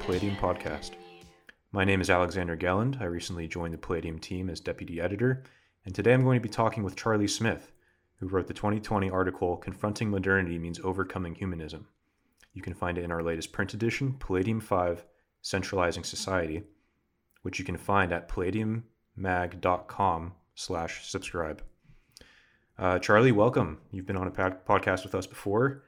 Palladium Podcast. My name is Alexander Gelland. I recently joined the Palladium team as deputy editor, and today I'm going to be talking with Charlie Smith, who wrote the 2020 article Confronting Modernity Means Overcoming Humanism. You can find it in our latest print edition, Palladium 5 Centralizing Society, which you can find at palladiummag.com slash subscribe. Uh, Charlie, welcome. You've been on a podcast with us before.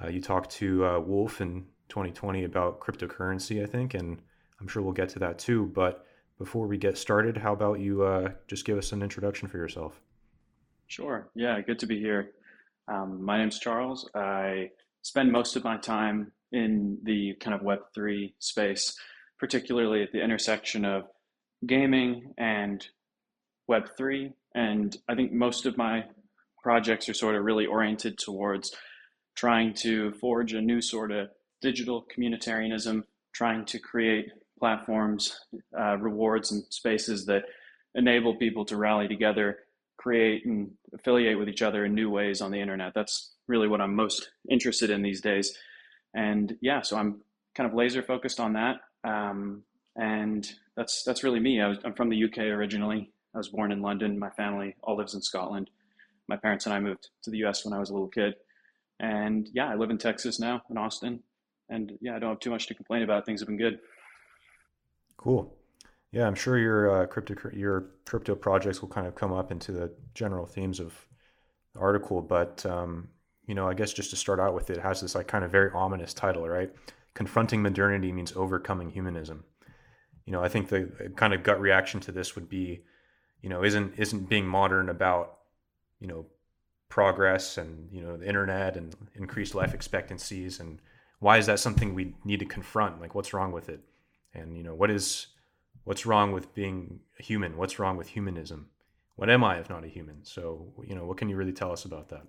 Uh, you talked to uh, Wolf in 2020 about cryptocurrency, I think, and I'm sure we'll get to that too. But before we get started, how about you uh, just give us an introduction for yourself? Sure. Yeah, good to be here. Um, my name's Charles. I spend most of my time in the kind of Web3 space, particularly at the intersection of gaming and Web3. And I think most of my projects are sort of really oriented towards trying to forge a new sort of digital communitarianism, trying to create platforms, uh, rewards, and spaces that enable people to rally together, create and affiliate with each other in new ways on the internet. That's really what I'm most interested in these days. And yeah, so I'm kind of laser focused on that. Um, and that's that's really me. I am from the UK originally. I was born in London. My family all lives in Scotland. My parents and I moved to the US when I was a little kid. And yeah, I live in Texas now, in Austin. And yeah, I don't have too much to complain about. Things have been good. Cool. Yeah, I'm sure your uh, crypto your crypto projects will kind of come up into the general themes of the article, but um, you know, I guess just to start out with, it has this like kind of very ominous title, right? Confronting modernity means overcoming humanism. You know, I think the kind of gut reaction to this would be, you know, isn't isn't being modern about, you know, progress and you know the internet and increased life expectancies and why is that something we need to confront? Like what's wrong with it? And you know what is what's wrong with being human? What's wrong with humanism? What am i if not a human? So you know what can you really tell us about that?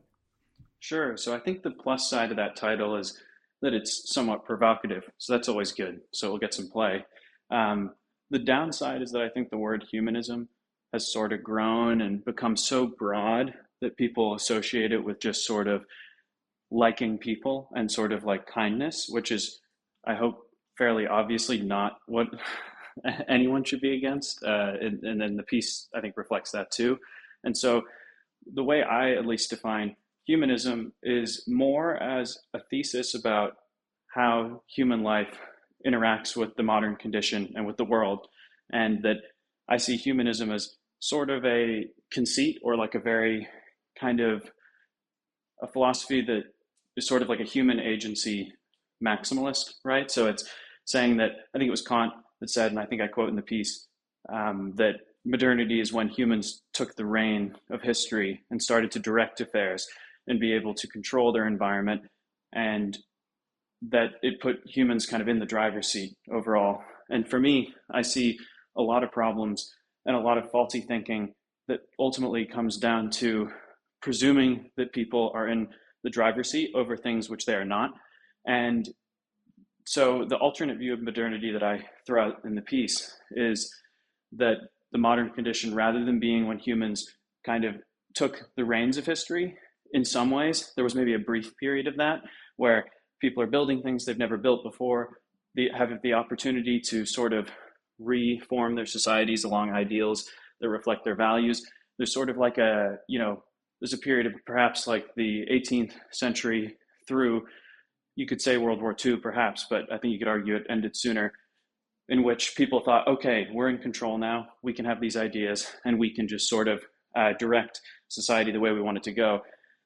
Sure. So i think the plus side of that title is that it's somewhat provocative. So that's always good. So we'll get some play. Um, the downside is that i think the word humanism has sort of grown and become so broad that people associate it with just sort of liking people and sort of like kindness, which is, I hope, fairly obviously not what anyone should be against. Uh, and, and then the piece, I think, reflects that too. And so the way I at least define humanism is more as a thesis about how human life interacts with the modern condition and with the world. And that I see humanism as sort of a conceit or like a very kind of a philosophy that is sort of like a human agency maximalist, right? So it's saying that I think it was Kant that said, and I think I quote in the piece, um, that modernity is when humans took the rein of history and started to direct affairs and be able to control their environment and that it put humans kind of in the driver's seat overall. And for me, I see a lot of problems and a lot of faulty thinking that ultimately comes down to presuming that people are in the driver's seat over things which they are not. And so the alternate view of modernity that I throw out in the piece is that the modern condition, rather than being when humans kind of took the reins of history, in some ways, there was maybe a brief period of that where people are building things they've never built before, they have the opportunity to sort of reform their societies along ideals that reflect their values. There's sort of like a, you know, there's a period of perhaps like the 18th century through, you could say World War II, perhaps, but I think you could argue it ended sooner, in which people thought, okay, we're in control now. We can have these ideas and we can just sort of uh, direct society the way we want it to go.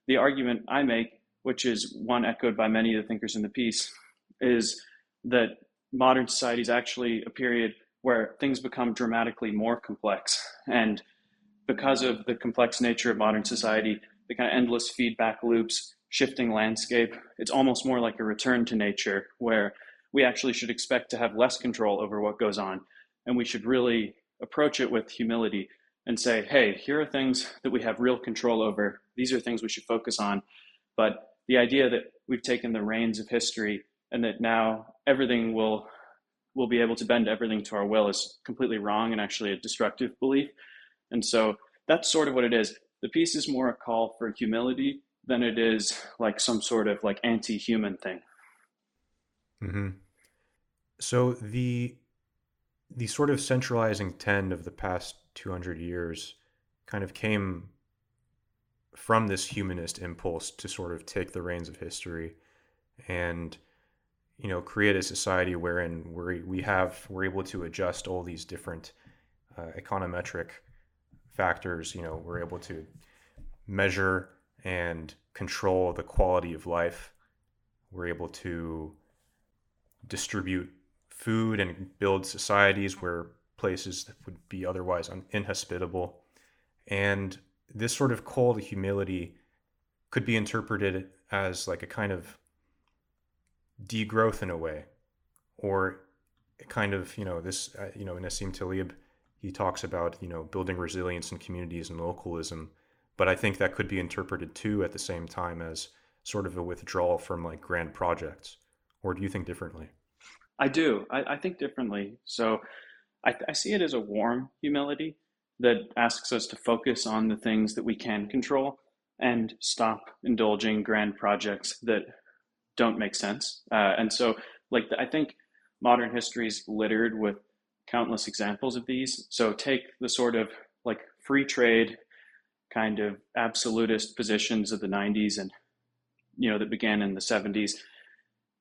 The argument I make, which is one echoed by many of the thinkers in the piece, is that modern society is actually a period where things become dramatically more complex and because of the complex nature of modern society, the kind of endless feedback loops, shifting landscape, it's almost more like a return to nature where we actually should expect to have less control over what goes on. And we should really approach it with humility and say, hey, here are things that we have real control over. These are things we should focus on. But the idea that we've taken the reins of history and that now everything will will be able to bend everything to our will is completely wrong and actually a destructive belief. And so that's sort of what it is. The piece is more a call for humility than it is like some sort of like anti-human thing. Mm-hmm. So the the sort of centralizing trend of the past 200 years kind of came from this humanist impulse to sort of take the reins of history and you know create a society wherein we we have we're able to adjust all these different uh, econometric factors you know we're able to measure and control the quality of life. We're able to distribute food and build societies where places that would be otherwise inhospitable. And this sort of call to humility could be interpreted as like a kind of degrowth in a way, or a kind of you know this uh, you know Nassim Taleb he talks about you know building resilience in communities and localism, but I think that could be interpreted too at the same time as sort of a withdrawal from like grand projects. Or do you think differently? I do. I, I think differently. So I, I see it as a warm humility that asks us to focus on the things that we can control and stop indulging grand projects that don't make sense. Uh, and so, like, I think modern history is littered with countless examples of these. So, take the sort of like free trade kind of absolutist positions of the 90s and, you know, that began in the 70s.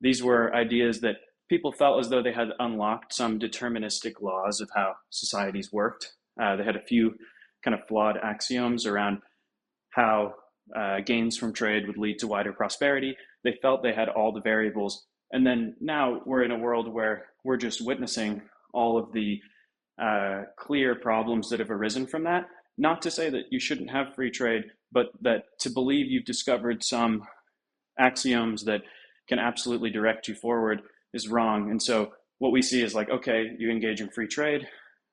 These were ideas that people felt as though they had unlocked some deterministic laws of how societies worked. Uh, they had a few kind of flawed axioms around how uh, gains from trade would lead to wider prosperity. They felt they had all the variables. And then now we're in a world where we're just witnessing all of the uh, clear problems that have arisen from that. Not to say that you shouldn't have free trade, but that to believe you've discovered some axioms that can absolutely direct you forward is wrong. And so what we see is like, okay, you engage in free trade,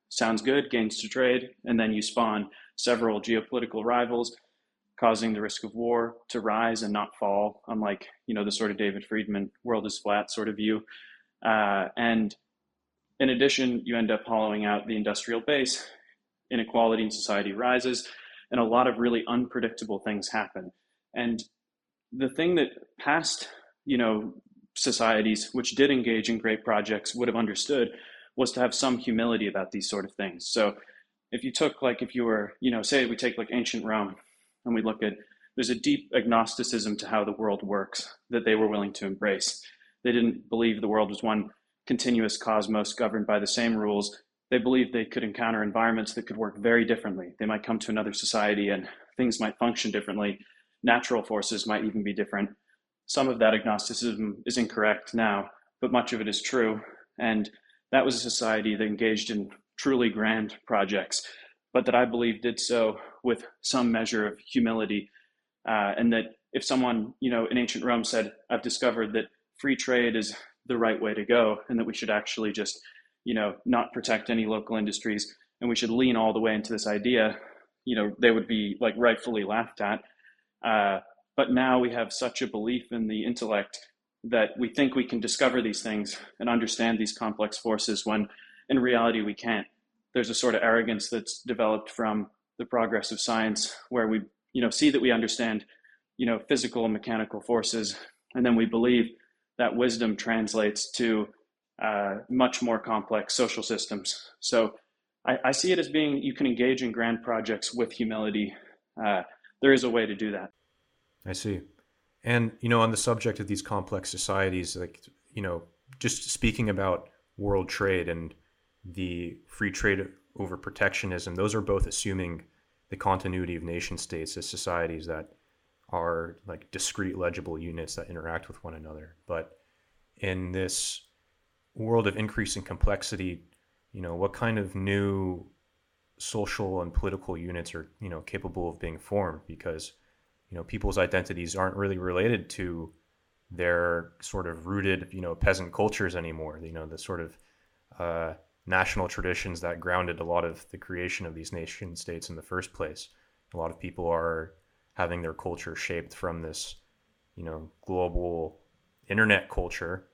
sounds good, gains to trade, and then you spawn several geopolitical rivals causing the risk of war to rise and not fall, unlike you know the sort of David Friedman world is flat sort of view. Uh, and in addition, you end up hollowing out the industrial base. Inequality in society rises, and a lot of really unpredictable things happen. And the thing that past, you know, societies which did engage in great projects would have understood was to have some humility about these sort of things. So if you took like if you were, you know, say we take like ancient Rome, and we look at there's a deep agnosticism to how the world works that they were willing to embrace. They didn't believe the world was one continuous cosmos governed by the same rules. They believed they could encounter environments that could work very differently. They might come to another society and things might function differently. Natural forces might even be different. Some of that agnosticism is incorrect now, but much of it is true. And that was a society that engaged in truly grand projects but that I believe did so with some measure of humility. Uh, and that if someone, you know, in ancient Rome said, I've discovered that free trade is the right way to go, and that we should actually just, you know, not protect any local industries, and we should lean all the way into this idea, you know, they would be like rightfully laughed at. Uh, but now we have such a belief in the intellect that we think we can discover these things and understand these complex forces when in reality we can't there's a sort of arrogance that's developed from the progress of science where we you know see that we understand you know physical and mechanical forces and then we believe that wisdom translates to uh, much more complex social systems. So I, I, see it as being you can engage in grand projects with humility. Uh, there is a way to do that. I see. And you know on the subject of these complex societies like you know just speaking about world trade and the free trade over protectionism, those are both assuming the continuity of nation states as societies that are like discrete legible units that interact with one another. But in this world of increasing complexity, you know, what kind of new social and political units are, you know, capable of being formed because, you know, people's identities aren't really related to their sort of rooted, you know, peasant cultures anymore. You know, the sort of uh, national traditions that grounded a lot of the creation of these nation states in the first place. A lot of people are having their culture shaped from this, you know, global internet culture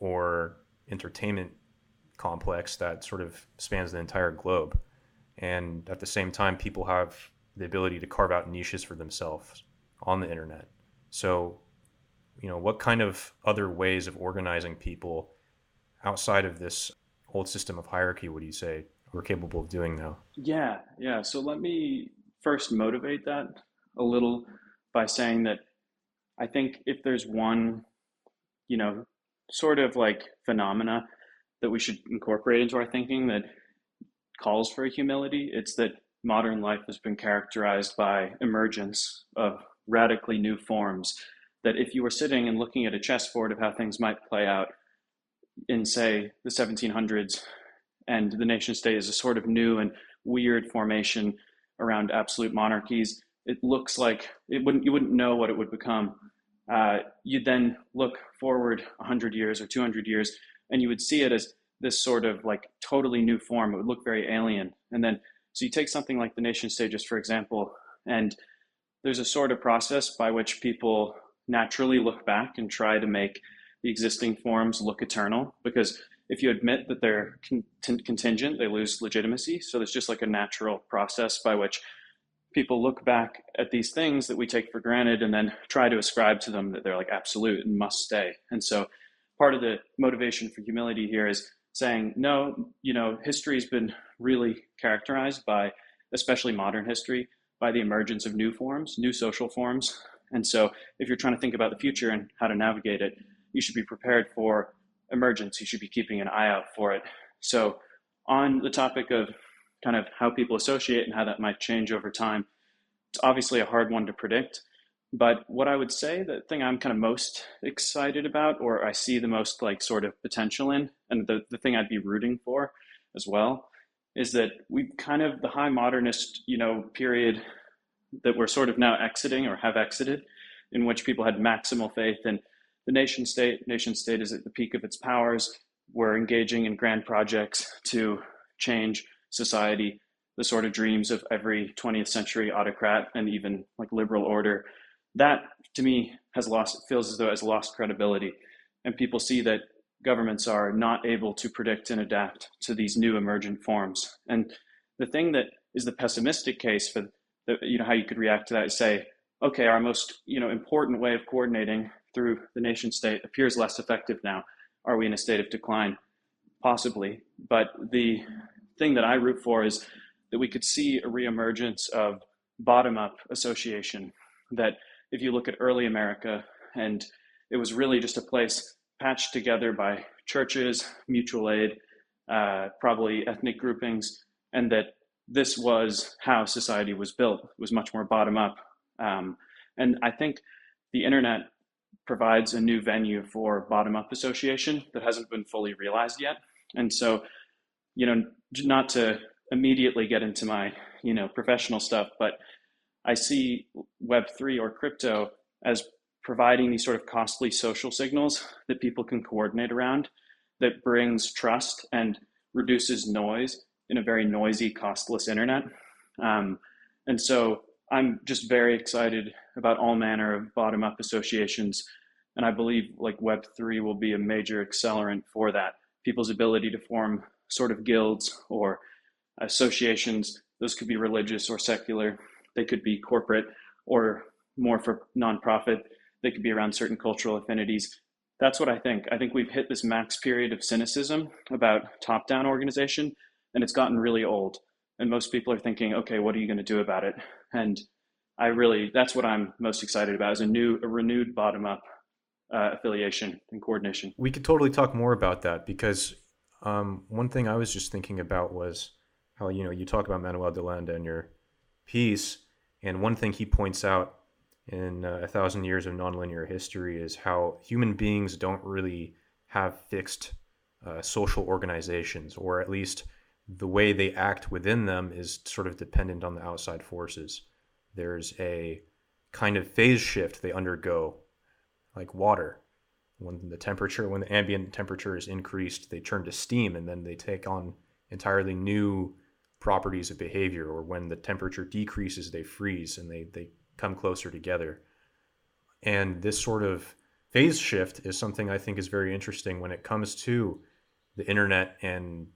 or entertainment complex that sort of spans the entire globe. And at the same time, people have the ability to carve out niches for themselves on the internet. So, you know, what kind of other ways of organizing people outside of this old system of hierarchy would you say we're capable of doing now? Yeah, yeah. So let me first motivate that a little by saying that I think if there's one, you know, sort of like phenomena that we should incorporate into our thinking that calls for humility, it's that modern life has been characterized by emergence of radically new forms. That if you were sitting and looking at a chessboard of how things might play out in, say, the 1700s, and the nation state is a sort of new and weird formation around absolute monarchies, it looks like it wouldn't you wouldn't know what it would become. Uh, you'd then look forward 100 years or 200 years, and you would see it as this sort of like totally new form. It would look very alien. And then, so you take something like the nation state, just for example, and there's a sort of process by which people naturally look back and try to make the existing forms look eternal because if you admit that they're contingent, they lose legitimacy. So there's just like a natural process by which people look back at these things that we take for granted and then try to ascribe to them that they're like absolute and must stay. And so part of the motivation for humility here is saying, no, you know, history's been really characterized by, especially modern history, by the emergence of new forms, new social forms. And so if you're trying to think about the future and how to navigate it, you should be prepared for emergence. You should be keeping an eye out for it. So on the topic of kind of how people associate and how that might change over time. It's obviously a hard one to predict. But what I would say, the thing I'm kind of most excited about, or I see the most like sort of potential in, and the, the thing I'd be rooting for as well, is that we kind of the high modernist, you know, period that we're sort of now exiting or have exited, in which people had maximal faith in the nation state. Nation state is at the peak of its powers. We're engaging in grand projects to change society, the sort of dreams of every 20th century autocrat and even like liberal order, that to me has lost, feels as though it has lost credibility. And people see that governments are not able to predict and adapt to these new emergent forms. And the thing that is the pessimistic case for the, you know how you could react to that is say, okay, our most you know important way of coordinating through the nation state appears less effective now. Are we in a state of decline? Possibly, but the thing that I root for is that we could see a reemergence of bottom up association. That if you look at early America, and it was really just a place patched together by churches, mutual aid, uh, probably ethnic groupings, and that this was how society was built. It was much more bottom up. Um, and I think the internet provides a new venue for bottom up association that hasn't been fully realized yet. And so, you know, not to immediately get into my you know professional stuff, but I see Web three or crypto as providing these sort of costly social signals that people can coordinate around that brings trust and reduces noise in a very noisy, costless internet. Um, and so I'm just very excited about all manner of bottom up associations. And I believe like Web3 will be a major accelerant for that. People's ability to form sort of guilds or associations. Those could be religious or secular. They could be corporate or more for nonprofit. They could be around certain cultural affinities. That's what I think. I think we've hit this max period of cynicism about top down organization, and it's gotten really old. And most people are thinking, okay, what are you going to do about it? And I really, that's what I'm most excited about is a new, a renewed bottom up uh, affiliation and coordination. We could totally talk more about that because um, one thing I was just thinking about was how you know you talk about Manuel de Landa in your piece, and one thing he points out in uh, a thousand years of nonlinear history is how human beings don't really have fixed uh, social organizations, or at least the way they act within them is sort of dependent on the outside forces. There's a kind of phase shift they undergo, like water. When the temperature when the ambient temperature is increased they turn to steam and then they take on entirely new properties of behavior. Or when the temperature decreases they freeze and they, they come closer together. And this sort of phase shift is something i think is very interesting when it comes to the internet and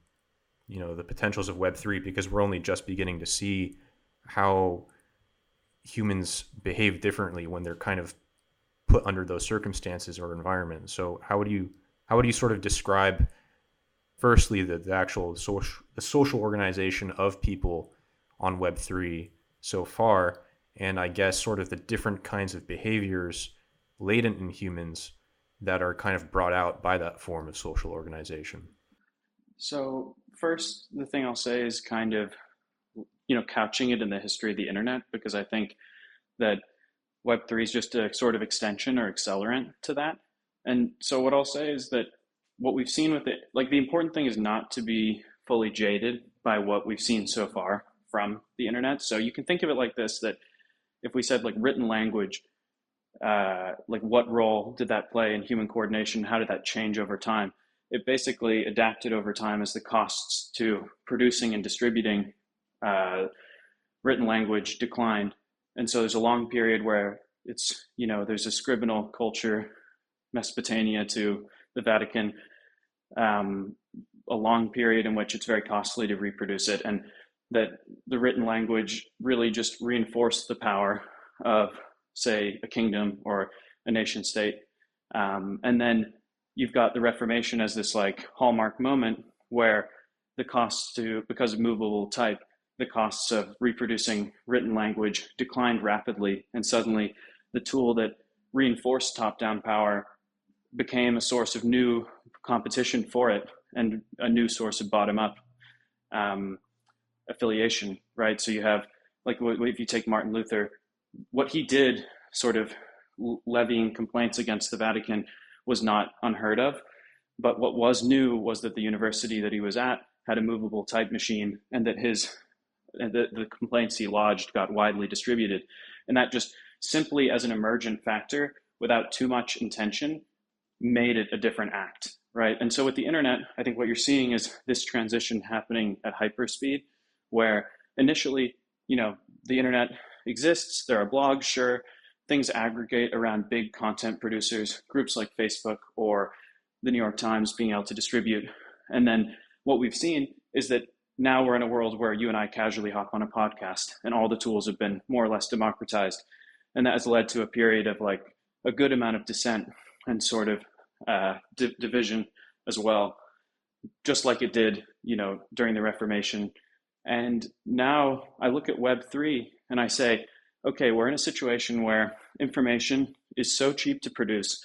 you know the potentials of web3 because we're only just beginning to see how humans behave differently when they're kind of put under those circumstances or environments. So how would you how would you sort of describe firstly the, the actual social the social organization of people on web 3 so far and I guess sort of the different kinds of behaviors latent in humans that are kind of brought out by that form of social organization. So first the thing I'll say is kind of you know couching it in the history of the internet because I think that Web3 is just a sort of extension or accelerant to that. And so what I'll say is that what we've seen with it, like the important thing is not to be fully jaded by what we've seen so far from the internet. So you can think of it like this that if we said like written language, uh, like what role did that play in human coordination? How did that change over time? It basically adapted over time as the costs to producing and distributing uh, written language declined. And so there's a long period where it's you know there's a scribal culture mesopotamia to the vatican um, a long period in which it's very costly to reproduce it and that the written language really just reinforced the power of say a kingdom or a nation state. Um, and then you've got the reformation as this like hallmark moment where the costs to because of movable type the costs of reproducing written language declined rapidly, and suddenly the tool that reinforced top down power became a source of new competition for it and a new source of bottom up um, affiliation, right? So you have, like, if you take Martin Luther, what he did, sort of levying complaints against the Vatican, was not unheard of. But what was new was that the university that he was at had a movable type machine and that his the, the complaints he lodged got widely distributed. And that just simply as an emergent factor, without too much intention, made it a different act, right? And so with the internet, I think what you're seeing is this transition happening at hyperspeed, where initially, you know, the internet exists, there are blogs, sure, things aggregate around big content producers, groups like Facebook or the New York Times being able to distribute. And then what we've seen is that now we're in a world where you and I casually hop on a podcast and all the tools have been more or less democratized. And that has led to a period of like a good amount of dissent and sort of uh, di- division as well, just like it did, you know, during the Reformation. And now I look at Web3 and I say, okay, we're in a situation where information is so cheap to produce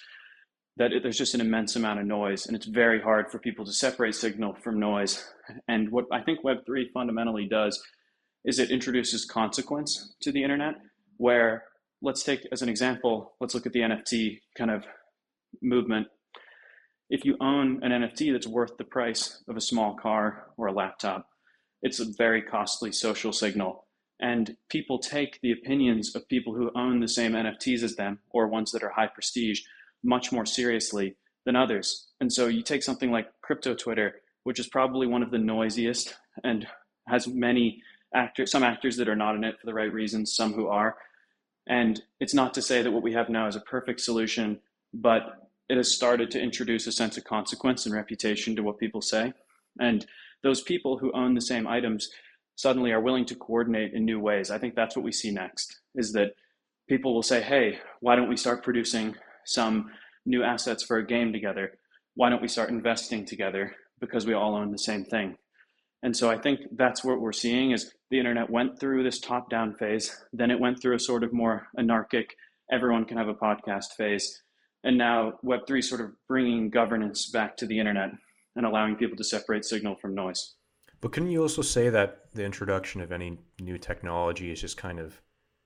that it, there's just an immense amount of noise and it's very hard for people to separate signal from noise. And what i think web3 fundamentally does is it introduces consequence to the internet where let's take as an example let's look at the nft kind of movement. If you own an nft that's worth the price of a small car or a laptop it's a very costly social signal and people take the opinions of people who own the same nfts as them or ones that are high prestige much more seriously than others. And so you take something like crypto Twitter, which is probably one of the noisiest and has many actors, some actors that are not in it for the right reasons, some who are. And it's not to say that what we have now is a perfect solution, but it has started to introduce a sense of consequence and reputation to what people say. And those people who own the same items suddenly are willing to coordinate in new ways. I think that's what we see next is that people will say, hey, why don't we start producing some new assets for a game together. Why don't we start investing together because we all own the same thing? And so I think that's what we're seeing is the internet went through this top down phase, then it went through a sort of more anarchic, everyone can have a podcast phase. And now Web3 sort of bringing governance back to the internet and allowing people to separate signal from noise. But can you also say that the introduction of any new technology is just kind of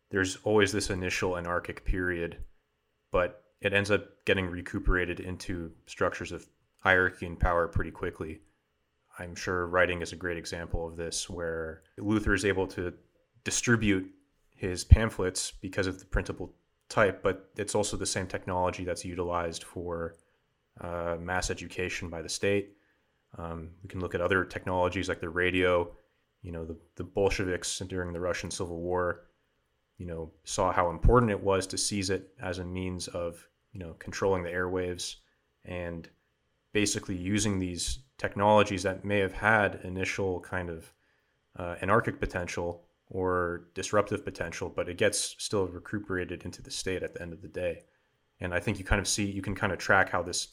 there's always this initial anarchic period, but it ends up getting recuperated into structures of hierarchy and power pretty quickly. I'm sure writing is a great example of this, where Luther is able to distribute his pamphlets because of the printable type, but it's also the same technology that's utilized for uh, mass education by the state. Um, we can look at other technologies like the radio. You know, the, the Bolsheviks during the Russian Civil War, you know, saw how important it was to seize it as a means of you know, controlling the airwaves and basically using these technologies that may have had initial kind of uh, anarchic potential or disruptive potential, but it gets still recuperated into the state at the end of the day. And I think you kind of see, you can kind of track how this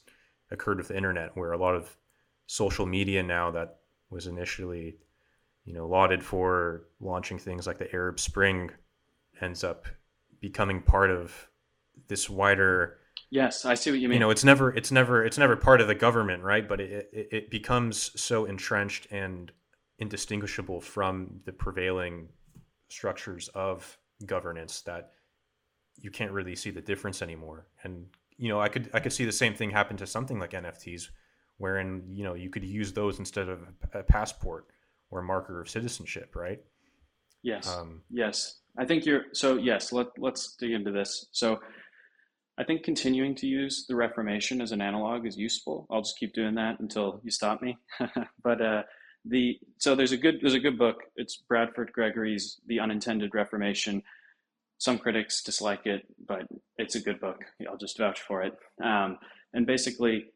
occurred with the internet, where a lot of social media now that was initially, you know, lauded for launching things like the Arab Spring ends up becoming part of this wider Yes, I see what you mean. you know it's never it's never it's never part of the government right but it, it, it becomes so entrenched and indistinguishable from the prevailing structures of governance that you can't really see the difference anymore and you know i could i could see the same thing happen to something like nfts wherein you know you could use those instead of a passport or a marker of citizenship right yes um, yes i think you're so yes let, let's dig into this so I think continuing to use the Reformation as an analog is useful. I'll just keep doing that until you stop me. but uh, the so there's a good there's a good book. It's Bradford Gregory's The Unintended Reformation. Some critics dislike it, but it's a good book. I'll just vouch for it. Um, and basically,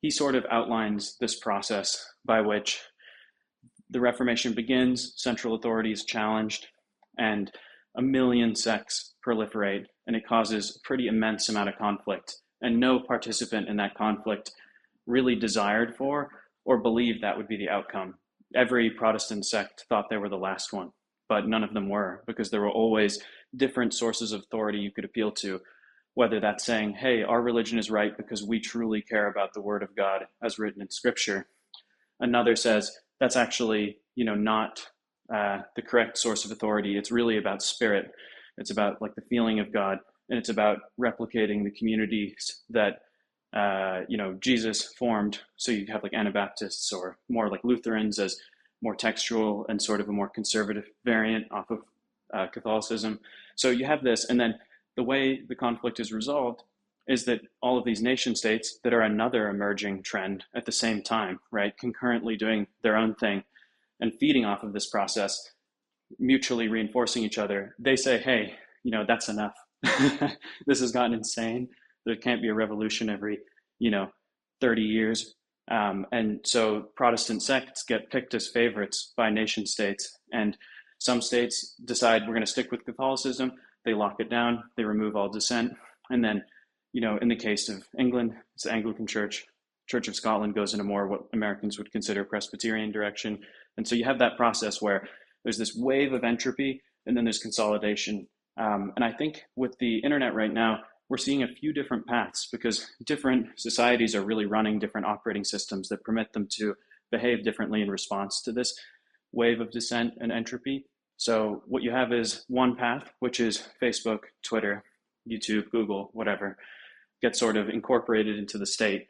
he sort of outlines this process by which the Reformation begins, central authority is challenged, and a million sects proliferate and it causes a pretty immense amount of conflict. And no participant in that conflict really desired for or believed that would be the outcome. Every Protestant sect thought they were the last one, but none of them were because there were always different sources of authority you could appeal to. Whether that's saying, hey, our religion is right because we truly care about the word of God as written in scripture. Another says, that's actually, you know, not uh, the correct source of authority. It's really about spirit. It's about like the feeling of God, and it's about replicating the communities that uh, you know Jesus formed. So you have like Anabaptists or more like Lutherans as more textual and sort of a more conservative variant off of uh, Catholicism. So you have this, and then the way the conflict is resolved is that all of these nation states that are another emerging trend at the same time, right, concurrently doing their own thing and feeding off of this process mutually reinforcing each other, they say, hey, you know, that's enough. this has gotten insane. There can't be a revolution every, you know, 30 years. Um, and so Protestant sects get picked as favorites by nation states. And some states decide we're going to stick with Catholicism. They lock it down, they remove all dissent. And then, you know, in the case of England, it's the Anglican Church. Church of Scotland goes into more what Americans would consider Presbyterian direction. And so you have that process where there's this wave of entropy and then there's consolidation. Um, and I think with the internet right now, we're seeing a few different paths because different societies are really running different operating systems that permit them to behave differently in response to this wave of dissent and entropy. So what you have is one path, which is Facebook, Twitter, YouTube, Google, whatever, gets sort of incorporated into the state.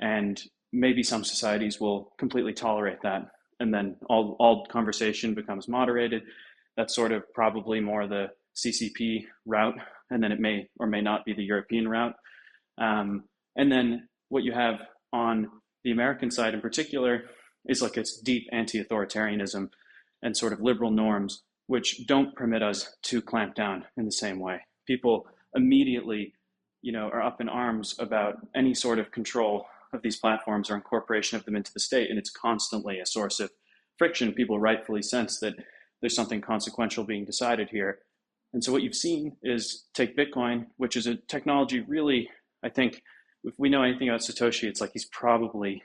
And maybe some societies will completely tolerate that and then all, all conversation becomes moderated. That's sort of probably more the CCP route, and then it may or may not be the European route. Um, and then what you have on the American side in particular is like it's deep anti-authoritarianism and sort of liberal norms, which don't permit us to clamp down in the same way. People immediately, you know, are up in arms about any sort of control of these platforms or incorporation of them into the state. And it's constantly a source of friction. People rightfully sense that there's something consequential being decided here. And so what you've seen is take Bitcoin, which is a technology really, I think, if we know anything about Satoshi, it's like he's probably,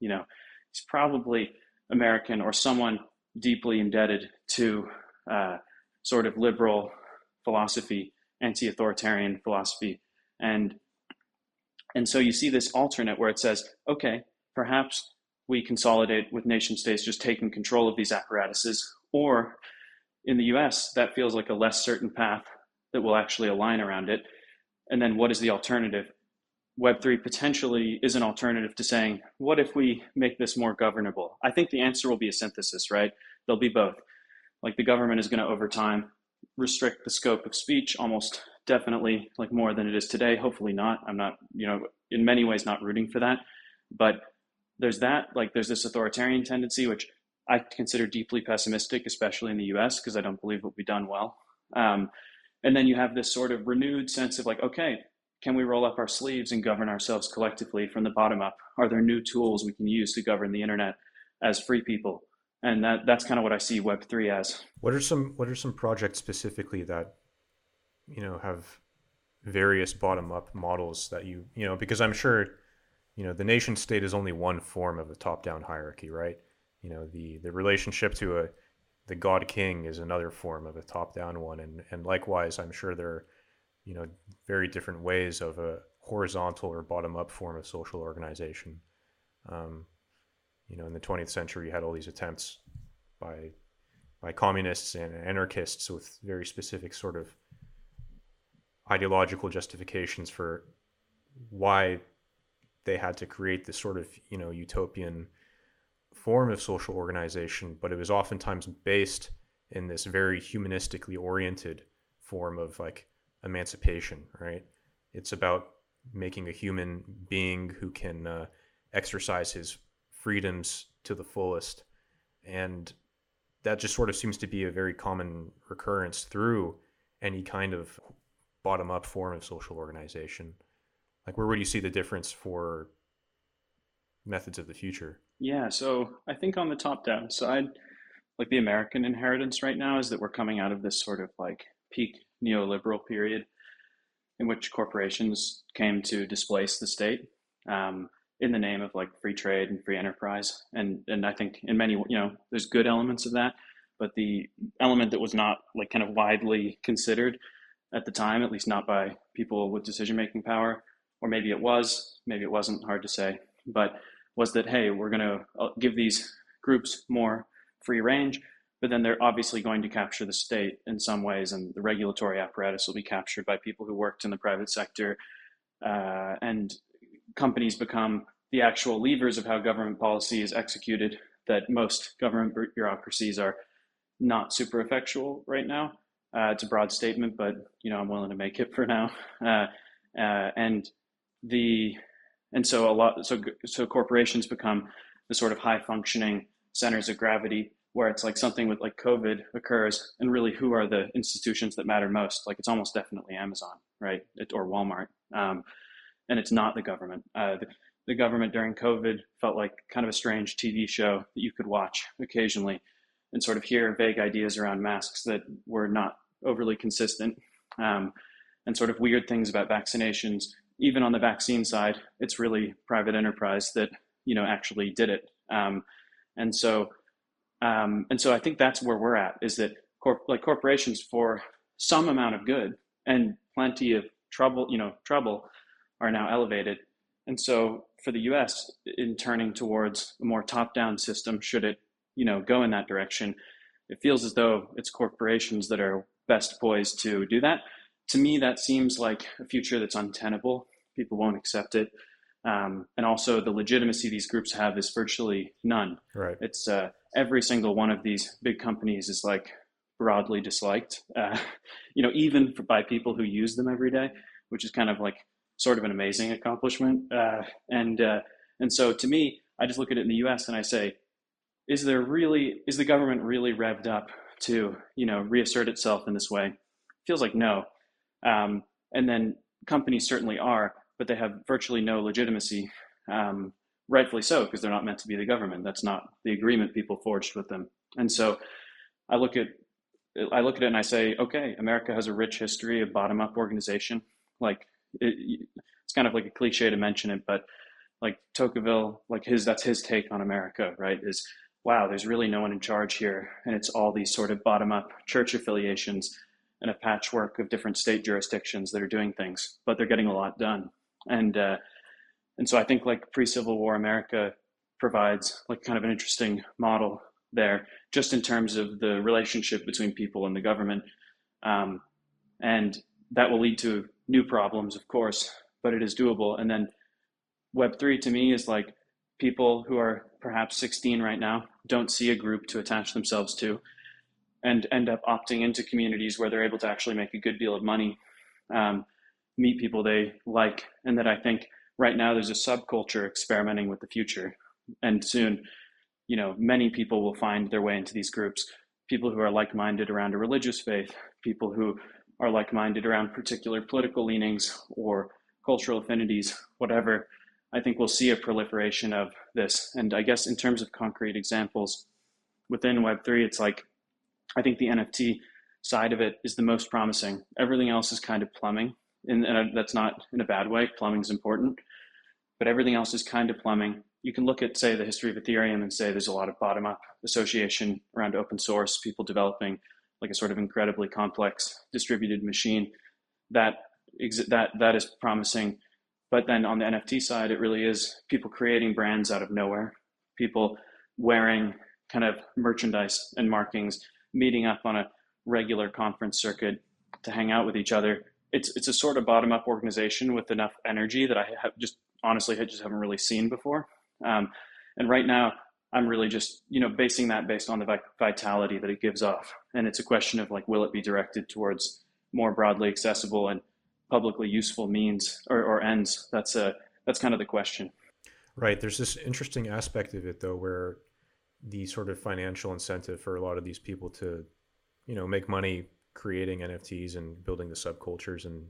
you know, he's probably American or someone deeply indebted to uh, sort of liberal philosophy, anti-authoritarian philosophy, and and so you see this alternate where it says, okay, perhaps we consolidate with nation states just taking control of these apparatuses, or in the US, that feels like a less certain path that will actually align around it. And then what is the alternative? Web3 potentially is an alternative to saying, what if we make this more governable? I think the answer will be a synthesis, right? There'll be both. Like the government is going to, over time, restrict the scope of speech almost definitely like more than it is today. Hopefully not. I'm not, you know, in many ways not rooting for that. But there's that, like there's this authoritarian tendency, which I consider deeply pessimistic, especially in the US, because I don't believe it will be done well. Um, and then you have this sort of renewed sense of like, okay, can we roll up our sleeves and govern ourselves collectively from the bottom up? Are there new tools we can use to govern the internet as free people? And that that's kind of what I see Web three as. What are some what are some projects specifically that you know have various bottom up models that you you know because I'm sure you know the nation state is only one form of a top down hierarchy, right? You know the the relationship to a the god king is another form of a top down one, and and likewise, I'm sure there are you know very different ways of a horizontal or bottom up form of social organization. Um, you know, in the 20th century, you had all these attempts by by communists and anarchists with very specific sort of ideological justifications for why they had to create this sort of you know utopian form of social organization, but it was oftentimes based in this very humanistically oriented form of like emancipation, right? It's about making a human being who can uh, exercise his freedoms to the fullest. And that just sort of seems to be a very common recurrence through any kind of bottom up form of social organization. Like, where would you see the difference for methods of the future? Yeah, so I think on the top down side, like the American inheritance right now is that we're coming out of this sort of like peak neoliberal period in which corporations came to displace the state um, in the name of like free trade and free enterprise. And and I think in many you know there's good elements of that, but the element that was not like kind of widely considered at the time, at least not by people with decision making power, or maybe it was, maybe it wasn't, hard to say, but was that hey, we're going to uh, give these groups more free range but then they're obviously going to capture the state in some ways, and the regulatory apparatus will be captured by people who worked in the private sector, uh, and companies become the actual levers of how government policy is executed. That most government bureaucracies are not super effectual right now. Uh, it's a broad statement, but you know I'm willing to make it for now. Uh, uh and the and so a lot so so corporations become the sort of high functioning centers of gravity where it's like something with like COVID occurs, and really who are the institutions that matter most? Like it's almost definitely Amazon, right, it, or Walmart, um, and it's not the government. Uh, the, the government during COVID felt like kind of a strange TV show that you could watch occasionally and sort of hear vague ideas around masks that were not overly consistent um, and sort of weird things about vaccinations. Even on the vaccine side, it's really private enterprise that you know actually did it. Um, and so um, and so I think that's where we're at is that corp- like corporations for some amount of good and plenty of trouble, you know, trouble are now elevated. And so for the US in turning towards a more top-down system, should it, you know, go in that direction, it feels as though it's corporations that are best poised to do that. To me, that seems like a future that's untenable. People won't accept it. Um, and also the legitimacy these groups have is virtually none. Right. It's uh, every single one of these big companies is like broadly disliked, uh, you know, even for, by people who use them every day, which is kind of like sort of an amazing accomplishment. Uh, and uh, and so to me, I just look at it in the U.S. and I say, is there really is the government really revved up to you know reassert itself in this way? feels like no. Um, and then companies certainly are, but they have virtually no legitimacy. Um, rightfully so, because they're not meant to be the government. That's not the agreement people forged with them. And so I look at I look at it and I say, okay, America has a rich history of bottom up organization. Like it, it's kind of like a cliche to mention it, but like Tocqueville, like his that's his take on America, right? Is wow, there's really no one in charge here, and it's all these sort of bottom up church affiliations and a patchwork of different state jurisdictions that are doing things, but they're getting a lot done. And uh, and so I think like pre-Civil War America provides like kind of an interesting model there, just in terms of the relationship between people and the government, um, and that will lead to new problems, of course, but it is doable. And then Web three to me is like people who are perhaps 16 right now don't see a group to attach themselves to and end up opting into communities where they're able to actually make a good deal of money um, meet people they like, and that I think right now there's a subculture experimenting with the future, and soon, you know, many people will find their way into these groups. People who are like-minded around a religious faith, people who are like-minded around particular political leanings or cultural affinities, whatever. I think we'll see a proliferation of this. And I guess in terms of concrete examples within Web3, it's like I think the NFT side of it is the most promising. Everything else is kind of plumbing and, and that's not in a bad way. Plumbing is important, but everything else is kind of plumbing. You can look at, say, the history of Ethereum and say there's a lot of bottom up association around open source, people developing like a sort of incredibly complex distributed machine that that that is promising. But then on the NFT side, it really is people creating brands out of nowhere, people wearing kind of merchandise and markings, meeting up on a regular conference circuit to hang out with each other. It's it's a sort of bottom up organization with enough energy that I have just honestly I just haven't really seen before. Um, and right now, I'm really just you know basing that based on the vitality that it gives off, and it's a question of like, will it be directed towards more broadly accessible and publicly useful means or, or ends? That's a that's kind of the question. Right. There's this interesting aspect of it though, where the sort of financial incentive for a lot of these people to, you know, make money creating NFTs and building the subcultures and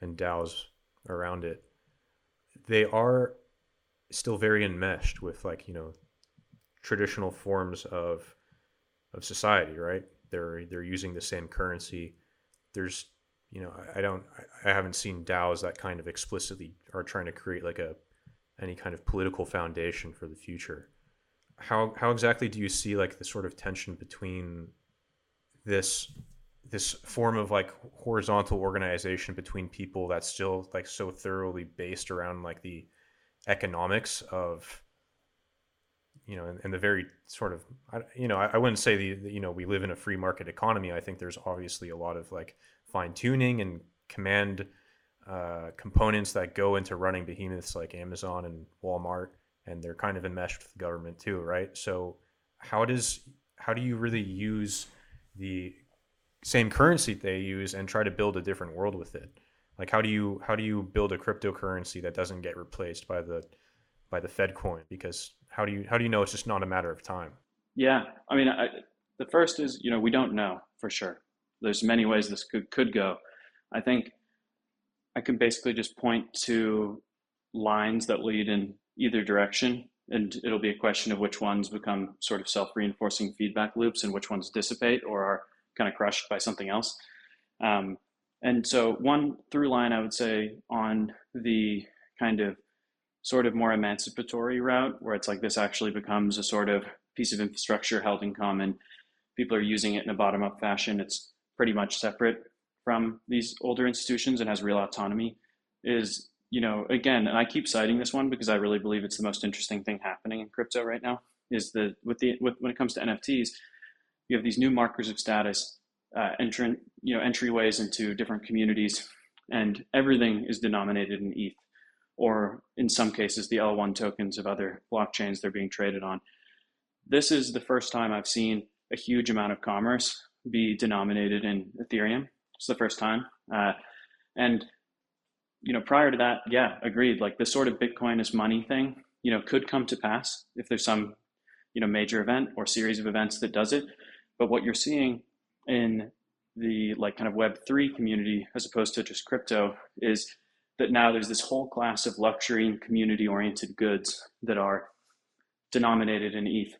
and DAOs around it, they are still very enmeshed with like you know traditional forms of of society, right? They're they're using the same currency. There's you know I, I don't I, I haven't seen DAOs that kind of explicitly are trying to create like a any kind of political foundation for the future. How how exactly do you see like the sort of tension between this this form of like horizontal organization between people that's still like so thoroughly based around like the economics of you know and, and the very sort of you know I, I wouldn't say the, the, you know we live in a free market economy. I think there's obviously a lot of like fine tuning and command uh, components that go into running behemoths like amazon and walmart and they're kind of enmeshed with the government too right? So how does how do you really use the same currency they use and try to build a different world with it. Like how do you how do you build a cryptocurrency that doesn't get replaced by the by the fed coin? Because how do you how do you know it's just not a matter of time? Yeah i mean I, the first is you know we don't know for sure. There's many ways this could could go. I think i can basically just point to lines that lead in either direction and it'll be a question of which ones become sort of self-reinforcing feedback loops and which ones dissipate or are kind of crushed by something else. Um, and so, one through line I would say on the kind of sort of more emancipatory route, where it's like this actually becomes a sort of piece of infrastructure held in common. People are using it in a bottom up fashion. It's pretty much separate from these older institutions and has real autonomy. Is you know again, and I keep citing this one because I really believe it's the most interesting thing happening in crypto right now. Is the with the with, when it comes to NFTs, you have these new markers of status, uh, you know, entryways into different communities, and everything is denominated in ETH, or in some cases, the L1 tokens of other blockchains they're being traded on. This is the first time I've seen a huge amount of commerce be denominated in Ethereum. It's the first time, uh, and you know, prior to that, yeah, agreed. Like this sort of Bitcoin is money thing, you know, could come to pass if there's some, you know, major event or series of events that does it. But what you're seeing in the like kind of Web3 community, as opposed to just crypto, is that now there's this whole class of luxury and community oriented goods that are denominated in ETH.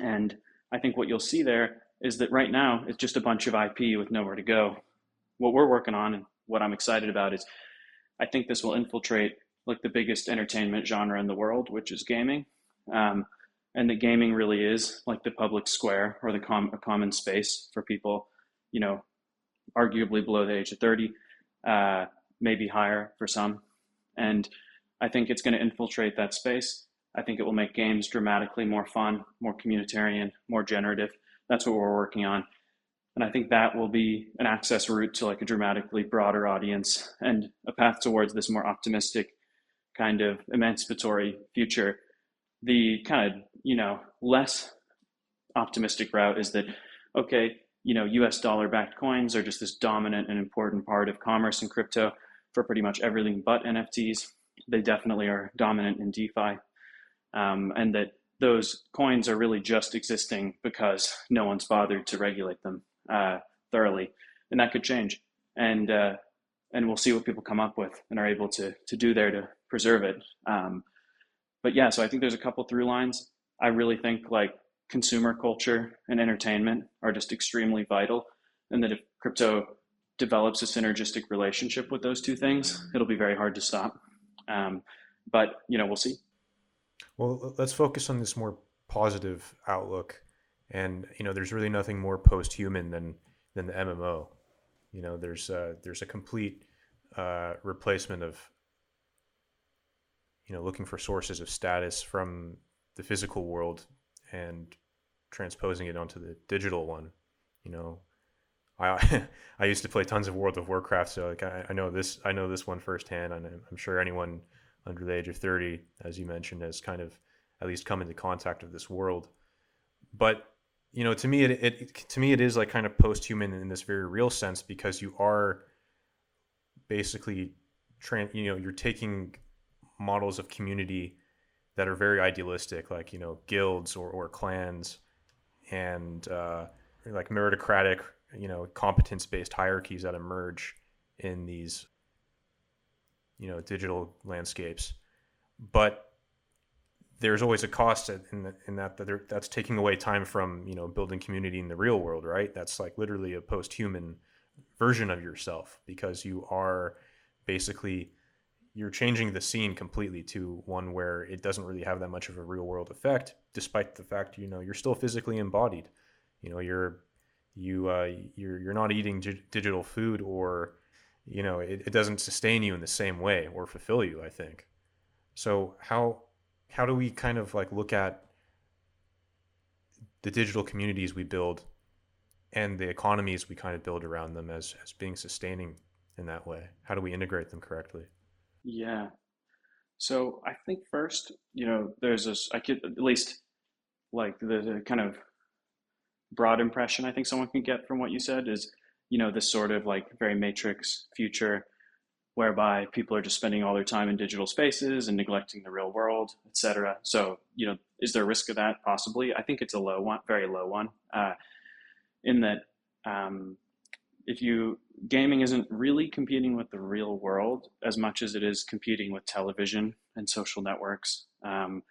And I think what you'll see there is that right now it's just a bunch of IP with nowhere to go. What we're working on and what I'm excited about is I think this will infiltrate like the biggest entertainment genre in the world, which is gaming. Um, and that gaming really is like the public square or the com- a common space for people, you know, arguably below the age of 30, uh, maybe higher for some. And I think it's going to infiltrate that space. I think it will make games dramatically more fun, more communitarian, more generative. That's what we're working on. And I think that will be an access route to like a dramatically broader audience and a path towards this more optimistic kind of emancipatory future. The kind of you know, less optimistic route is that, okay, you know, US dollar backed coins are just this dominant and important part of commerce and crypto for pretty much everything but NFTs. They definitely are dominant in DeFi. Um, and that those coins are really just existing because no one's bothered to regulate them uh, thoroughly. And that could change. And, uh, and we'll see what people come up with and are able to, to do there to preserve it. Um, but yeah, so I think there's a couple through lines. I really think like consumer culture and entertainment are just extremely vital, and that if crypto develops a synergistic relationship with those two things, it'll be very hard to stop. Um, but you know, we'll see. Well, let's focus on this more positive outlook. And you know, there's really nothing more post-human than than the MMO. You know, there's uh, there's a complete uh, replacement of you know looking for sources of status from the physical world and transposing it onto the digital one. You know, I I used to play tons of World of Warcraft, so like I, I know this I know this one firsthand, and I'm sure anyone under the age of 30, as you mentioned, has kind of at least come into contact with this world. But you know, to me, it, it to me it is like kind of post-human in this very real sense because you are basically, tran- you know, you're taking models of community that are very idealistic, like you know, guilds or, or clans, and uh, like meritocratic, you know, competence-based hierarchies that emerge in these you know digital landscapes. But there's always a cost in, the, in that that that's taking away time from you know building community in the real world right? That's like literally a post-human version of yourself because you are basically you're changing the scene completely to one where it doesn't really have that much of a real world effect despite the fact you know you're still physically embodied. You know you're you uh, you're you're not eating digital food or you know it, it doesn't sustain you in the same way or fulfill you i think. So how how do we kind of like look at the digital communities we build and the economies we kind of build around them as as being sustaining in that way? How do we integrate them correctly yeah so i think first you know there's this i could at least like the, the kind of broad impression i think someone can get from what you said is you know, this sort of like very matrix future whereby people are just spending all their time in digital spaces and neglecting the real world, et cetera. So, you know, is there a risk of that? Possibly. I think it's a low one, very low one, uh, in that um, if you gaming isn't really competing with the real world as much as it is competing with television and social networks. Um,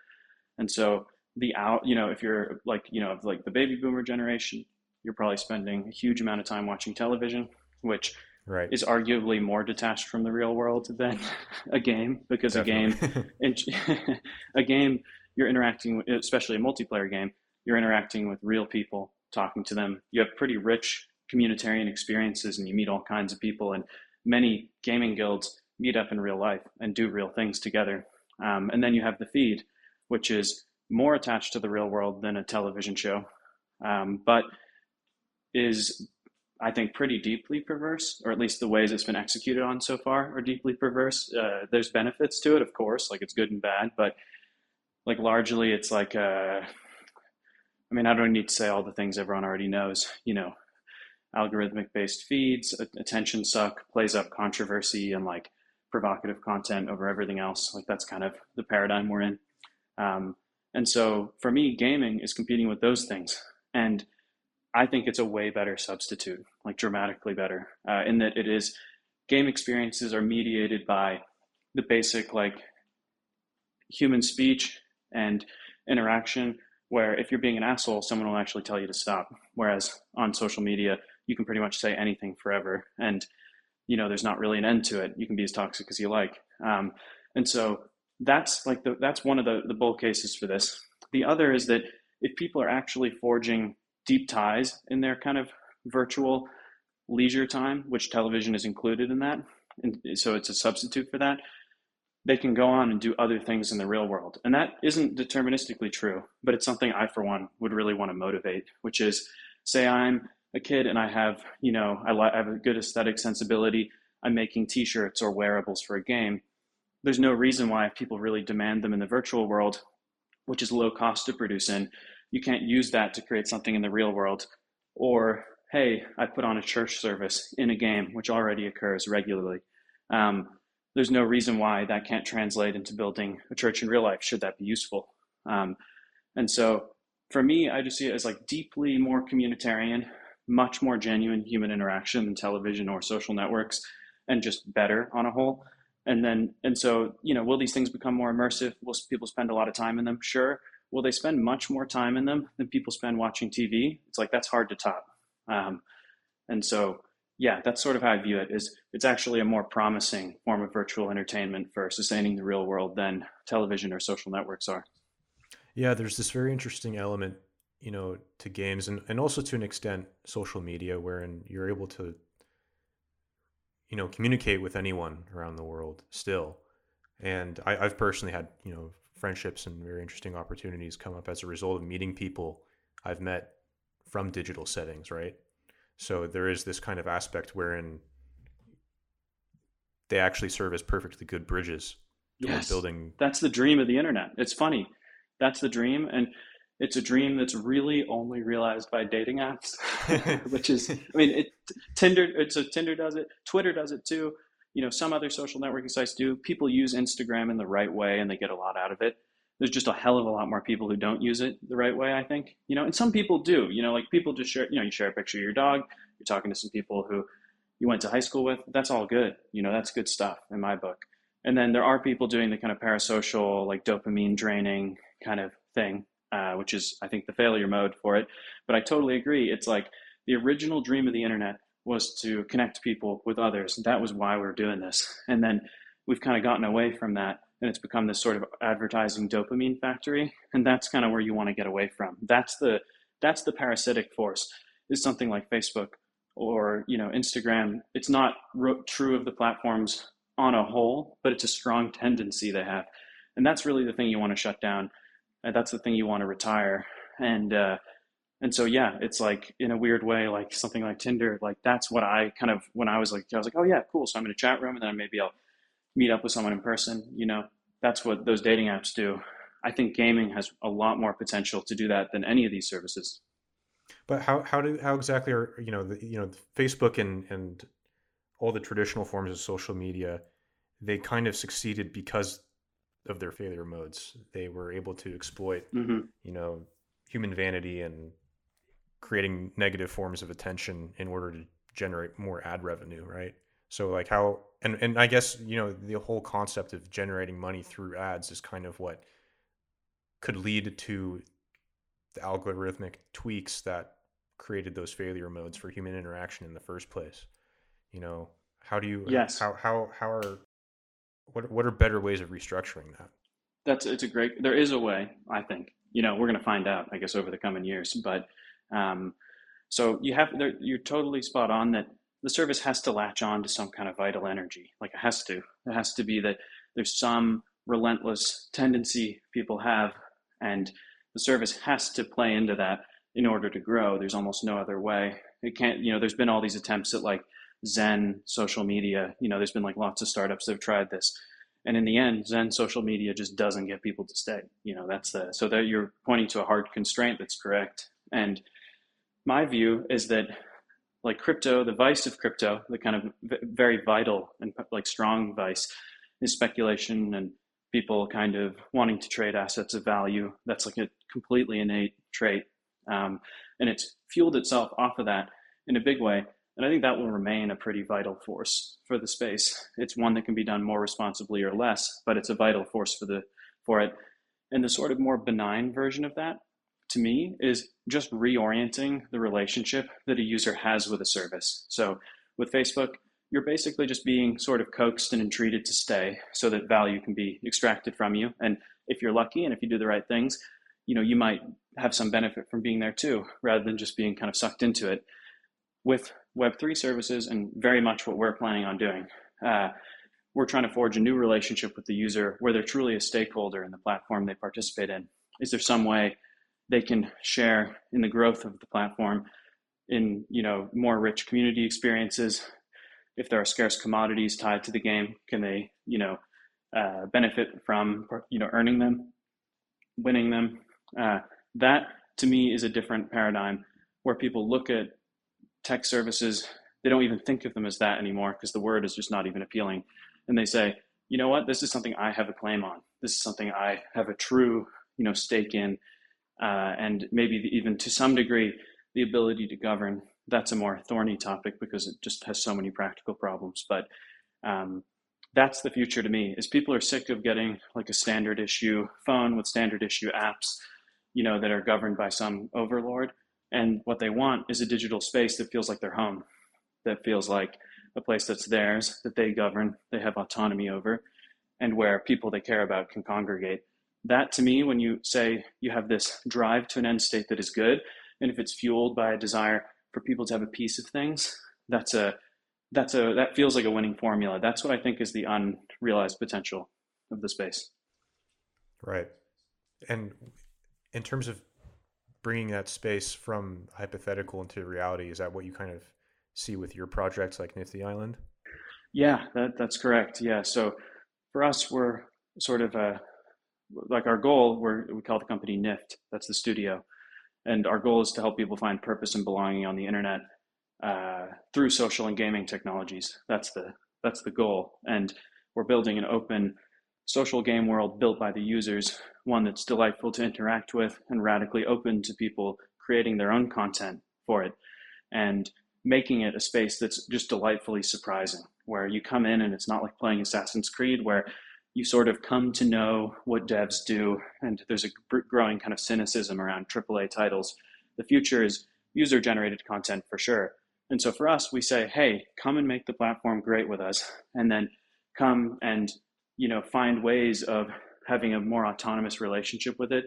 and so the out, you know, if you're like, you know, like the baby boomer generation, you're probably spending a huge amount of time watching television, which right. is arguably more detached from the real world than a game because Definitely. a game, a game, you're interacting, with, especially a multiplayer game, you're interacting with real people, talking to them. You have pretty rich communitarian experiences, and you meet all kinds of people. And many gaming guilds meet up in real life and do real things together. Um, and then you have the feed, which is more attached to the real world than a television show. Um, but is I think pretty deeply perverse, or at least the ways it's been executed on so far are deeply perverse. Uh, there's benefits to it, of course, like it's good and bad, but like largely it's like, uh, I mean, I don't need to say all the things everyone already knows, you know, algorithmic based feeds, attention suck, plays up controversy and like provocative content over everything else. Like that's kind of the paradigm we're in. Um, and so for me, gaming is competing with those things. And I think it's a way better substitute, like dramatically better, uh, in that it is game experiences are mediated by the basic like human speech and interaction. Where if you're being an asshole, someone will actually tell you to stop. Whereas on social media, you can pretty much say anything forever, and you know there's not really an end to it. You can be as toxic as you like, um, and so that's like the, that's one of the the bull cases for this. The other is that if people are actually forging deep ties in their kind of virtual leisure time, which television is included in that. And so it's a substitute for that. They can go on and do other things in the real world. And that isn't deterministically true, but it's something I, for one, would really want to motivate, which is say I'm a kid and I have, you know, I, li- I have a good aesthetic sensibility. I'm making t shirts or wearables for a game. There's no reason why, if people really demand them in the virtual world, which is low cost to produce in, you can't use that to create something in the real world. Or, hey, I put on a church service in a game, which already occurs regularly. Um, there's no reason why that can't translate into building a church in real life, should that be useful. Um, and so for me, I just see it as like deeply more communitarian, much more genuine human interaction than television or social networks, and just better on a whole. And then, and so, you know, will these things become more immersive? Will people spend a lot of time in them? Sure will they spend much more time in them than people spend watching TV? It's like that's hard to top. Um, and so yeah, that's sort of how I view it. Is it's actually a more promising form of virtual entertainment for sustaining the real world than television or social networks are. Yeah, there's this very interesting element, you know, to games and, and also to an extent social media wherein you're able to, you know, communicate with anyone around the world still. And I, I've personally had, you know, friendships and very interesting opportunities come up as a result of meeting people I've met from digital settings, right? So there is this kind of aspect wherein they actually serve as perfectly good bridges Yes, building. that's the dream of the internet. It's funny. That's the dream, and it's a dream that's really only realized by dating apps, which is, I mean, it Tinder. It's a Tinder does it. Twitter does it too. You know, some other social networking sites do. People use Instagram in the right way, and they get a lot out of it. There's just a hell of a lot more people who don't use it the right way. I think. You know, and some people do. You know, like people just share. You know, you share a picture of your dog. You're talking to some people who you went to high school with. That's all good. You know, that's good stuff in my book. And then there are people doing the kind of parasocial, like dopamine draining kind of thing, uh, which is, I think, the failure mode for it. But I totally agree. It's like the original dream of the internet was to connect people with others. That was why we are doing this. And then we've kind of gotten away from that. And it's become this sort of advertising dopamine factory. And that's kind of where you want to get away from. That's the that's the parasitic force is something like Facebook or you know Instagram. It's not true of the platforms on a whole, but it's a strong tendency they have, and that's really the thing you want to shut down, and that's the thing you want to retire, and uh, and so yeah, it's like in a weird way, like something like Tinder, like that's what I kind of when I was like I was like oh yeah cool, so I'm in a chat room and then maybe I'll meet up with someone in person, you know, that's what those dating apps do. I think gaming has a lot more potential to do that than any of these services. But how how do how exactly are you know the, you know Facebook and and all the traditional forms of social media, they kind of succeeded because of their failure modes. They were able to exploit, mm-hmm. you know, human vanity and creating negative forms of attention in order to generate more ad revenue, right? So like how and and I guess, you know, the whole concept of generating money through ads is kind of what could lead to the algorithmic tweaks that created those failure modes for human interaction in the first place you know how do you yes how how how are what what are better ways of restructuring that that's it's a great there is a way i think you know we're going to find out i guess over the coming years but um, so you have you're totally spot on that the service has to latch on to some kind of vital energy like it has to it has to be that there's some relentless tendency people have and the service has to play into that in order to grow. There's almost no other way. It can't, you know, there's been all these attempts at like Zen social media. You know, there's been like lots of startups that have tried this. And in the end, Zen social media just doesn't get people to stay. You know, that's the, so that you're pointing to a hard constraint that's correct. And my view is that like crypto, the vice of crypto, the kind of very vital and like strong vice is speculation and people kind of wanting to trade assets of value. That's like a completely innate trait. Um, and it's fueled itself off of that in a big way. And I think that will remain a pretty vital force for the space. It's one that can be done more responsibly or less, but it's a vital force for the for it. And the sort of more benign version of that, to me, is just reorienting the relationship that a user has with a service. So with Facebook, you're basically just being sort of coaxed and entreated to stay so that value can be extracted from you. And if you're lucky and if you do the right things, you know, you might have some benefit from being there too, rather than just being kind of sucked into it. With Web3 services and very much what we're planning on doing, uh, we're trying to forge a new relationship with the user where they're truly a stakeholder in the platform they participate in. Is there some way they can share in the growth of the platform in you know more rich community experiences if there are scarce commodities tied to the game, can they, you know, uh, benefit from, you know, earning them, winning them? Uh, that to me is a different paradigm where people look at tech services. They don't even think of them as that anymore because the word is just not even appealing. And they say, you know what, this is something I have a claim on. This is something I have a true, you know, stake in, uh, and maybe even to some degree the ability to govern that's a more thorny topic because it just has so many practical problems. But um, that's the future to me. Is people are sick of getting like a standard issue phone with standard issue apps, you know, that are governed by some overlord, and what they want is a digital space that feels like their home. that feels like a place that's theirs, that they govern, they have autonomy over, and where people they care about can congregate. That to me, when you say you have this drive to an end state that is good, and if it's fueled by a desire for people to have a piece of things, that's a that's a that feels like a winning formula. That's what I think is the unrealized potential of the space. Right. And in terms of bringing that space from hypothetical into reality, is that what you kind of see with your projects like Nifty Island? Yeah, that, that's correct. Yeah. So for us, we're sort of a, like our goal, we're, we call the company NIFT. That's the studio. And our goal is to help people find purpose and belonging on the internet uh, through social and gaming technologies. That's the, that's the goal. And we're building an open social game world built by the users, one that's delightful to interact with and radically open to people creating their own content for it and making it a space that's just delightfully surprising, where you come in and it's not like playing Assassin's Creed, where you sort of come to know what devs do, and there's a growing kind of cynicism around AAA titles. The future is user generated content for sure. And so for us, we say, hey, come and make the platform great with us, and then come and you know find ways of having a more autonomous relationship with it,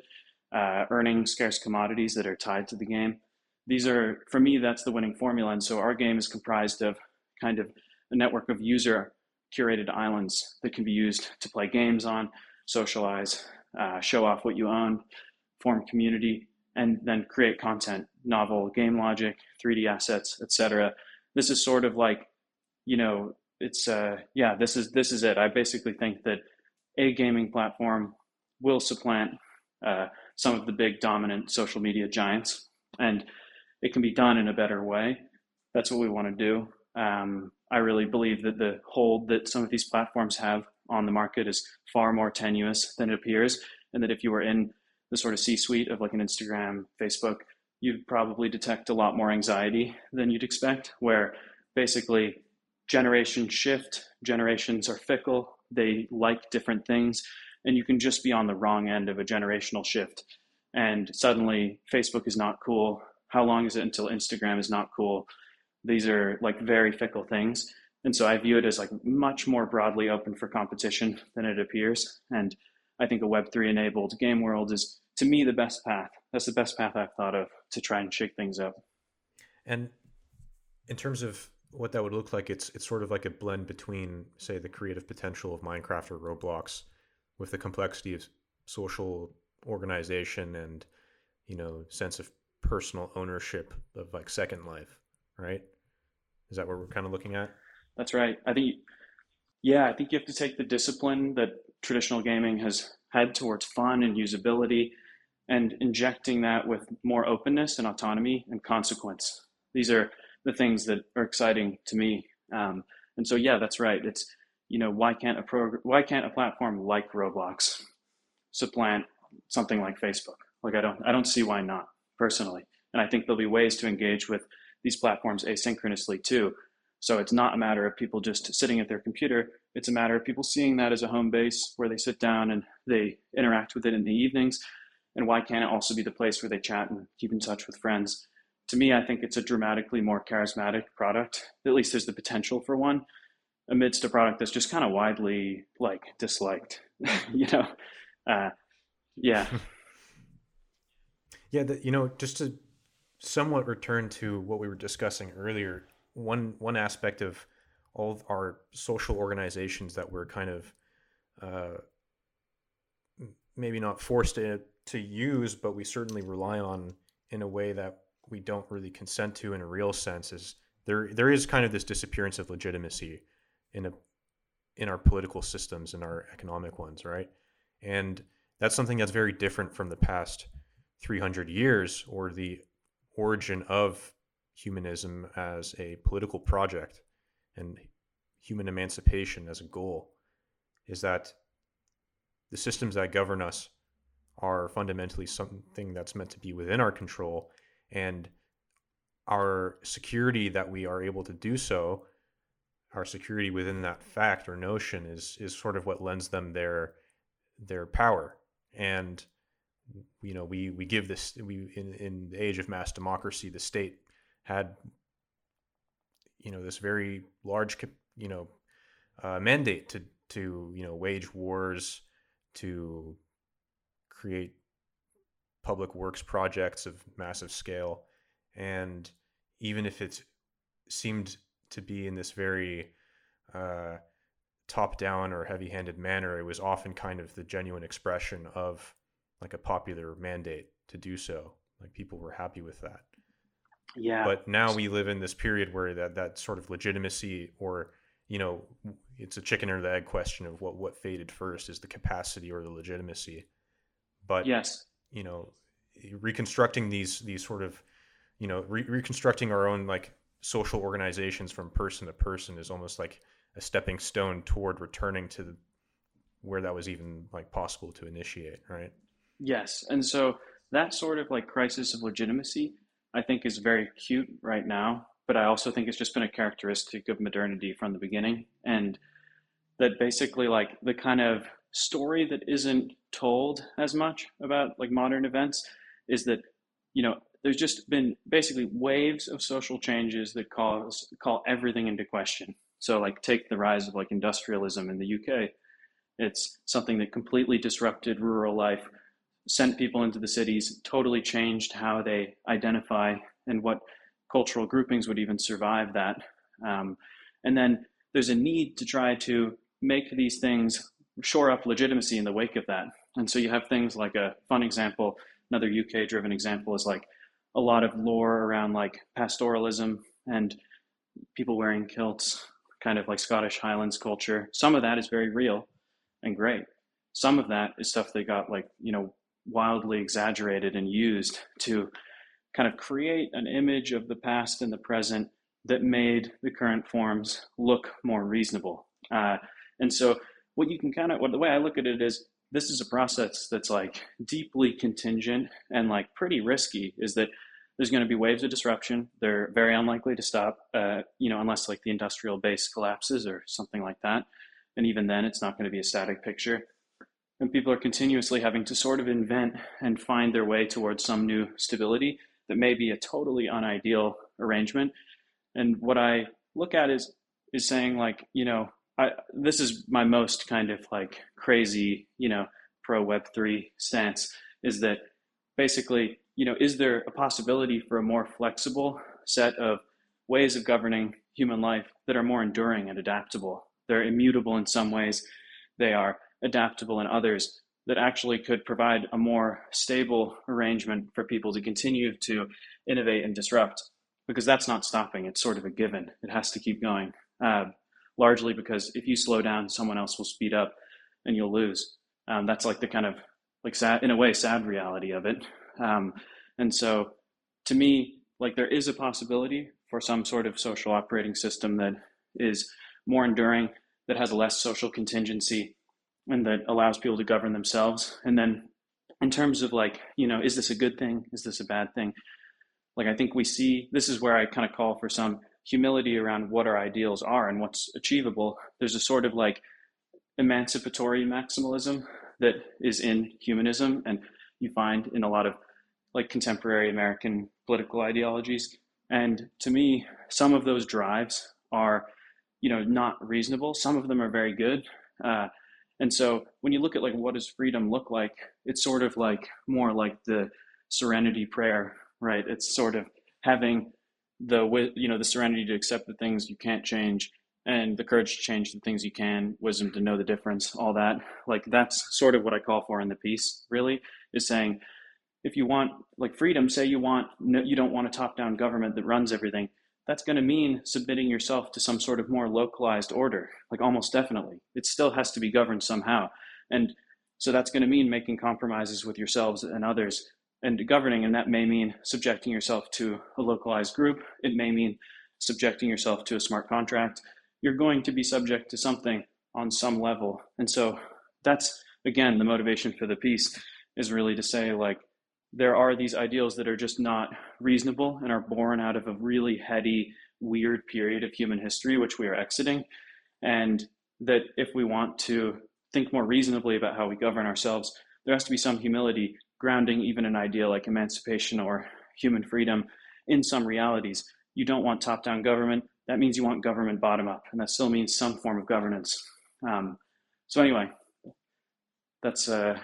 uh, earning scarce commodities that are tied to the game. These are for me that's the winning formula, and so our game is comprised of kind of a network of user curated islands that can be used to play games on, socialize, uh, show off what you own, form community, and then create content, novel game logic, 3D assets, etc. This is sort of like, you know, it's uh, yeah, this is this is it. I basically think that a gaming platform will supplant uh, some of the big dominant social media giants, and it can be done in a better way. That's what we want to do. Um, I really believe that the hold that some of these platforms have on the market is far more tenuous than it appears, and that if you were in the sort of C-suite of like an Instagram, Facebook, you'd probably detect a lot more anxiety than you'd expect. Where basically generation shift, generations are fickle, they like different things, and you can just be on the wrong end of a generational shift. And suddenly, Facebook is not cool. How long is it until Instagram is not cool? These are like very fickle things. And so I view it as like much more broadly open for competition than it appears. And I think a Web3 enabled game world is, to me, the best path. That's the best path I've thought of to try and shake things up. And in terms of what that would look like, it's it's sort of like a blend between, say, the creative potential of Minecraft or Roblox, with the complexity of social organization and you know sense of personal ownership of like Second Life, right? Is that what we're kind of looking at? That's right. I think, yeah, I think you have to take the discipline that traditional gaming has had towards fun and usability, and injecting that with more openness and autonomy and consequence. These are the things that are exciting to me. Um, and so, yeah, that's right. It's you know why can't a program why can't a platform like Roblox supplant something like Facebook? Like I don't I don't see why not personally. And I think there'll be ways to engage with these platforms asynchronously too. So it's not a matter of people just sitting at their computer. It's a matter of people seeing that as a home base where they sit down and they interact with it in the evenings. And why can't it also be the place where they chat and keep in touch with friends? To me, I think it's a dramatically more charismatic product. At least there's the potential for one amidst a product that's just kind of widely like disliked, you know? Uh, yeah. yeah. The, you know, just to somewhat return to what we were discussing earlier, one, one aspect of all of our social organizations that we're kind of, uh, maybe not forced to, to use, but we certainly rely on in a way that we don't really consent to in a real sense is there there is kind of this disappearance of legitimacy in a in our political systems and our economic ones, right? And that's something that's very different from the past 300 years or the origin of humanism as a political project and human emancipation as a goal is that the systems that govern us are fundamentally something that's meant to be within our control and our security that we are able to do so our security within that fact or notion is is sort of what lends them their their power. And you know we we give this we in in the age of mass democracy the state had you know this very large you know uh, mandate to to you know wage wars to create public works projects of massive scale. And even if it seemed to be in this very uh, top down or heavy handed manner it was often kind of the genuine expression of like a popular mandate to do so. Like people were happy with that. Yeah. But now we live in this period where that that sort of legitimacy or you know it's a chicken or the egg question of what what faded first is the capacity or the legitimacy. But yes you know reconstructing these these sort of you know re- reconstructing our own like social organizations from person to person is almost like a stepping stone toward returning to the, where that was even like possible to initiate right yes and so that sort of like crisis of legitimacy i think is very acute right now but I also think it's just been a characteristic of modernity from the beginning. And that basically, like, the kind of story that isn't told as much about like modern events is that, you know, there's just been basically waves of social changes that cause call everything into question. So like take the rise of like industrialism in the UK. It's something that completely disrupted rural life, sent people into the cities, totally changed how they identify and what cultural groupings would even survive that. Um, and then there's a need to try to make these things shore up legitimacy in the wake of that. And so you have things like a fun example, another UK driven example is like a lot of lore around like pastoralism and people wearing kilts, kind of like Scottish Highlands culture. Some of that is very real and great. Some of that is stuff that got like, you know, wildly exaggerated and used to kind of create an image of the past and the present that made the current forms look more reasonable. Uh, and so, what you can kind of, what the way I look at it is, this is a process that's like deeply contingent and like pretty risky. Is that there's going to be waves of disruption. They're very unlikely to stop, uh, you know, unless like the industrial base collapses or something like that. And even then, it's not going to be a static picture. And people are continuously having to sort of invent and find their way towards some new stability that may be a totally unideal arrangement. And what I look at is is saying like, you know, I, this is my most kind of like crazy, you know, pro Web three stance is that basically, you know, is there a possibility for a more flexible set of ways of governing human life that are more enduring and adaptable? They're immutable in some ways, they are adaptable in others, that actually could provide a more stable arrangement for people to continue to innovate and disrupt because that's not stopping. It's sort of a given. It has to keep going. Uh, largely because if you slow down someone else will speed up and you'll lose um, that's like the kind of like sad in a way sad reality of it um, and so to me like there is a possibility for some sort of social operating system that is more enduring that has less social contingency and that allows people to govern themselves. And then in terms of like, you know, is this a good thing? Is this a bad thing? Like, I think we see this is where I kind of call for some humility around what our ideals are and what's achievable. There's a sort of like emancipatory maximalism that is in humanism, and you find in a lot of like contemporary American political ideologies. And to me, some of those drives are, you know, not reasonable. Some of them are very good. Uh, and so when you look at like what does freedom look like, it's sort of like more like the serenity prayer, right? It's sort of having the you know the serenity to accept the things you can't change and the courage to change the things you can, wisdom to know the difference, all that. Like that's sort of what I call for in the piece. Really, is saying if you want like freedom, say you want you don't want a top-down government that runs everything that's going to mean submitting yourself to some sort of more localized order, like almost definitely. It still has to be governed somehow. And so that's going to mean making compromises with yourselves and others and governing. And that may mean subjecting yourself to a localized group. It may mean subjecting yourself to a smart contract. You're going to be subject to something on some level. And so that's, again, the motivation for the piece is really to say, like, there are these ideals that are just not reasonable and are born out of a really heady, weird period of human history, which we are exiting. And that if we want to think more reasonably about how we govern ourselves, there has to be some humility grounding even an idea like emancipation or human freedom in some realities. You don't want top down government. that means you want government bottom up, and that still means some form of governance. Um, so anyway, that's uh,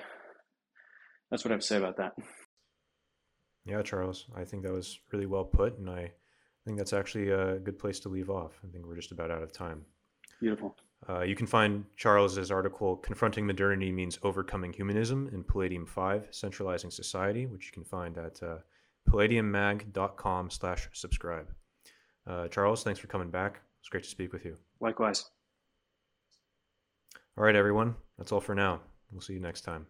that's what I have to say about that. Yeah, Charles, I think that was really well put, and I think that's actually a good place to leave off. I think we're just about out of time. Beautiful. Uh, you can find Charles's article "Confronting Modernity Means Overcoming Humanism" in Palladium Five: Centralizing Society, which you can find at uh, palladiummag.com/subscribe. Uh, Charles, thanks for coming back. It's great to speak with you. Likewise. All right, everyone. That's all for now. We'll see you next time.